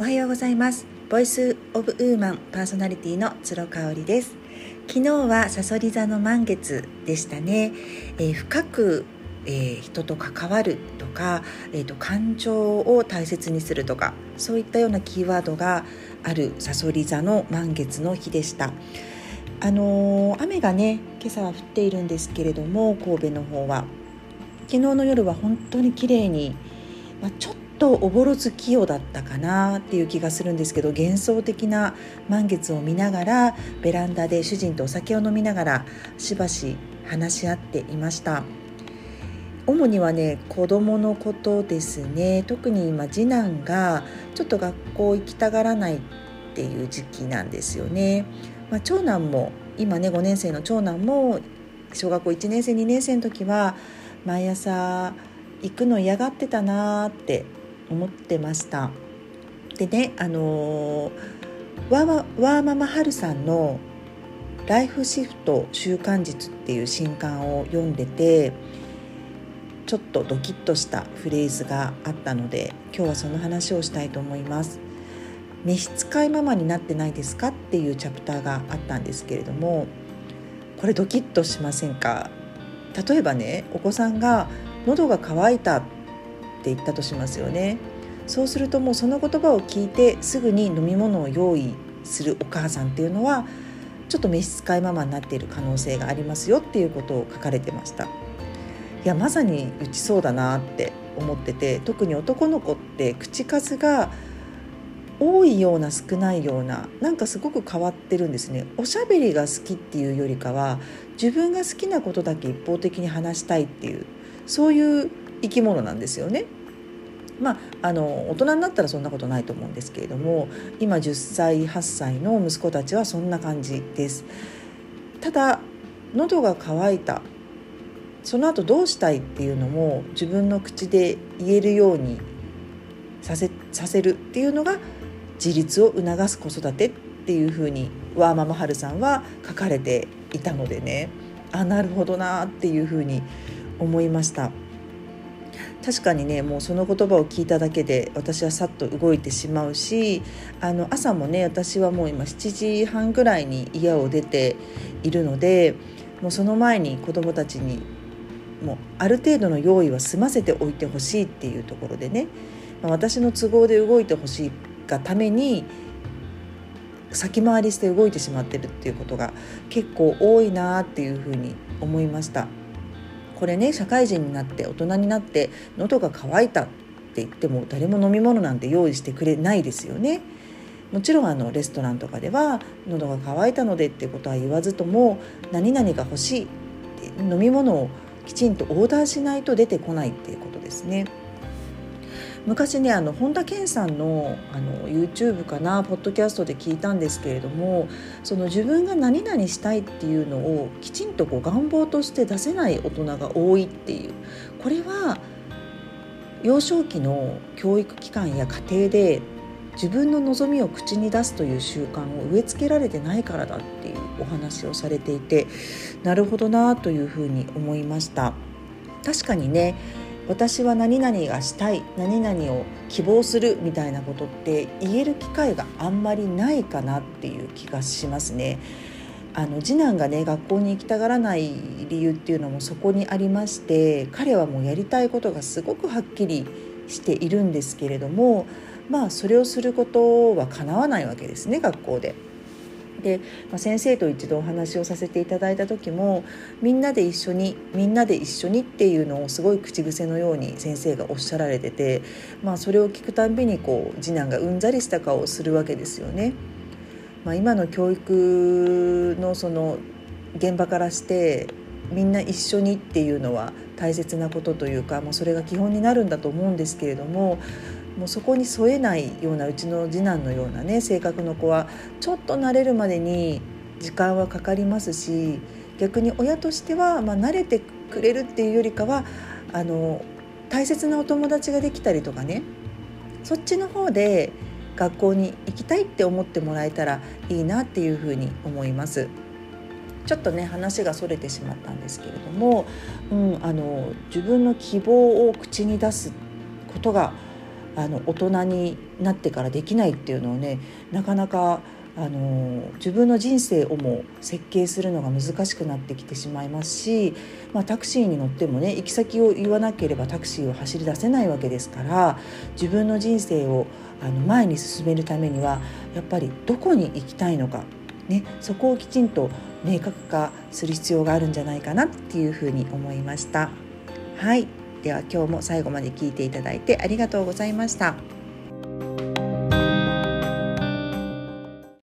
おはようございます。ボイスオブウーマンパーソナリティの鶴香織です。昨日はさそり座の満月でしたね、えー、深く、えー、人と関わるとか、えーと、感情を大切にするとかそういったようなキーワードがあるさそり座の満月の日でした。あのー、雨がね今朝は降っているんですけれども神戸の方は。昨日の夜は本当に綺麗に、まあ、ちょっとおぼろ月夜だったかなっていう気がするんですけど幻想的な満月を見ながらベランダで主人とお酒を飲みながらしばし話し合っていました。主にはね子供のことですね。特に今次男がちょっと学校行きたがらないっていう時期なんですよね、まあ、長男も今ね5年生の長男も小学校1年生2年生の時は毎朝行くの嫌がってたなーって思ってました。でねあのワーママハルさんの「ライフシフト習慣術」っていう新刊を読んでてちょっとドキッとしたフレーズがあったので今日はその話をしたいと思います召使いママになってないですか？っていうチャプターがあったんですけれどもこれドキッとしませんか？例えばねお子さんが喉が渇いたっって言ったとしますよね。そうするともうその言葉を聞いてすぐに飲み物を用意するお母さんっていうのはちょっと召使いママになっている可能性がありますよっていうことを書かれてました。いやまさにうちそうだなって思ってて特に男の子って口数が多いような少ないようななんかすごく変わってるんですね。おしゃべりが好きっていうよりかは自分が好きなことだけ一方的に話したいっていうそういう生き物なんですよね。まあ、あの大人になったらそんなことないと思うんですけれども今10歳8歳の息子たちはそんな感じです。ただ喉が渇いたその後どうしたいっていうのも自分の口で言えるようにさせさせるっていうのが自立を促す子育てっていうふうにワーママハルさんは書かれていたのでねあなるほどなっていうふうに思いました。確かにねもうその言葉を聞いただけで私はさっと動いてしまうしあの朝もね私はもう今7時半ぐらいに家を出ているのでもうその前に子どもたちにもうある程度の用意は済ませておいてほしいっていうところでね、まあ、私の都合で動いてほしいがために先回りして動いてしまってるっていうことが結構多いなっていうふうに思いました。これね社会人になって大人になって喉が渇いたって言っても誰も飲み物なんて用意してくれないですよね。もちろんあのレストランとかでは喉が渇いたのでってことは言わずとも何々が欲しい飲み物をきちんとオーダーしないと出てこないっていうことですね。昔ねあの本田健さんのあの YouTube かなポッドキャストで聞いたんですけれどもその自分が何々したいっていうのをきちんとこう願望として出せない大人が多いっていう。これは幼少期の教育機関や家庭で自分の望みを口に出すという習慣を植え付けられてないからだっていうお話をされていてなるほどなというふうに思いました。確かにね私は何々がしたい何々を希望するみたいなことって言える機会があんまりないかなっていう気がしますね。あの次男がね学校に行きたがらない理由っていうのもそこにありまして彼はもうやりたいことがすごくはっきりしているんですけれどもまあそれをすることはかなわないわけですね学校で。で、まあ、先生と一度お話をさせていただいた時もみんなで一緒にみんなで一緒にっていうのをすごい口癖のように先生がおっしゃられてて、まあ、それを聞くたんびにこう次男がうんざりした顔をするわけですよね。まあ、今の教育のその現場からしてみんな一緒にっていうのは大切なことというか、まあ、それが基本になるんだと思うんですけれどももうそこに添えないようなうちの次男のようなね性格の子はちょっと慣れるまでに時間はかかりますし逆に親としては、まあ、慣れてくれるっていうよりかはあの大切なお友達ができたりとかねそっちの方で学校に行きたいって思ってもらえたらいいなっていうふうに思います。ちょっとね話がそれてしまったんですけれども、うん、あの自分の希望を口に出すことがあの大人になってからできないっていうのをねなかなかあの自分の人生をも設計するのが難しくなってきてしまいますし、まあ、タクシーに乗ってもね行き先を言わなければタクシーを走り出せないわけですから自分の人生をあの前に進めるためにはやっぱりどこに行きたいのか、ね、そこをきちんと明確化する必要があるんじゃないかなっていうふうに思いました。はいでは今日も最後まで聞いていただいてありがとうございました。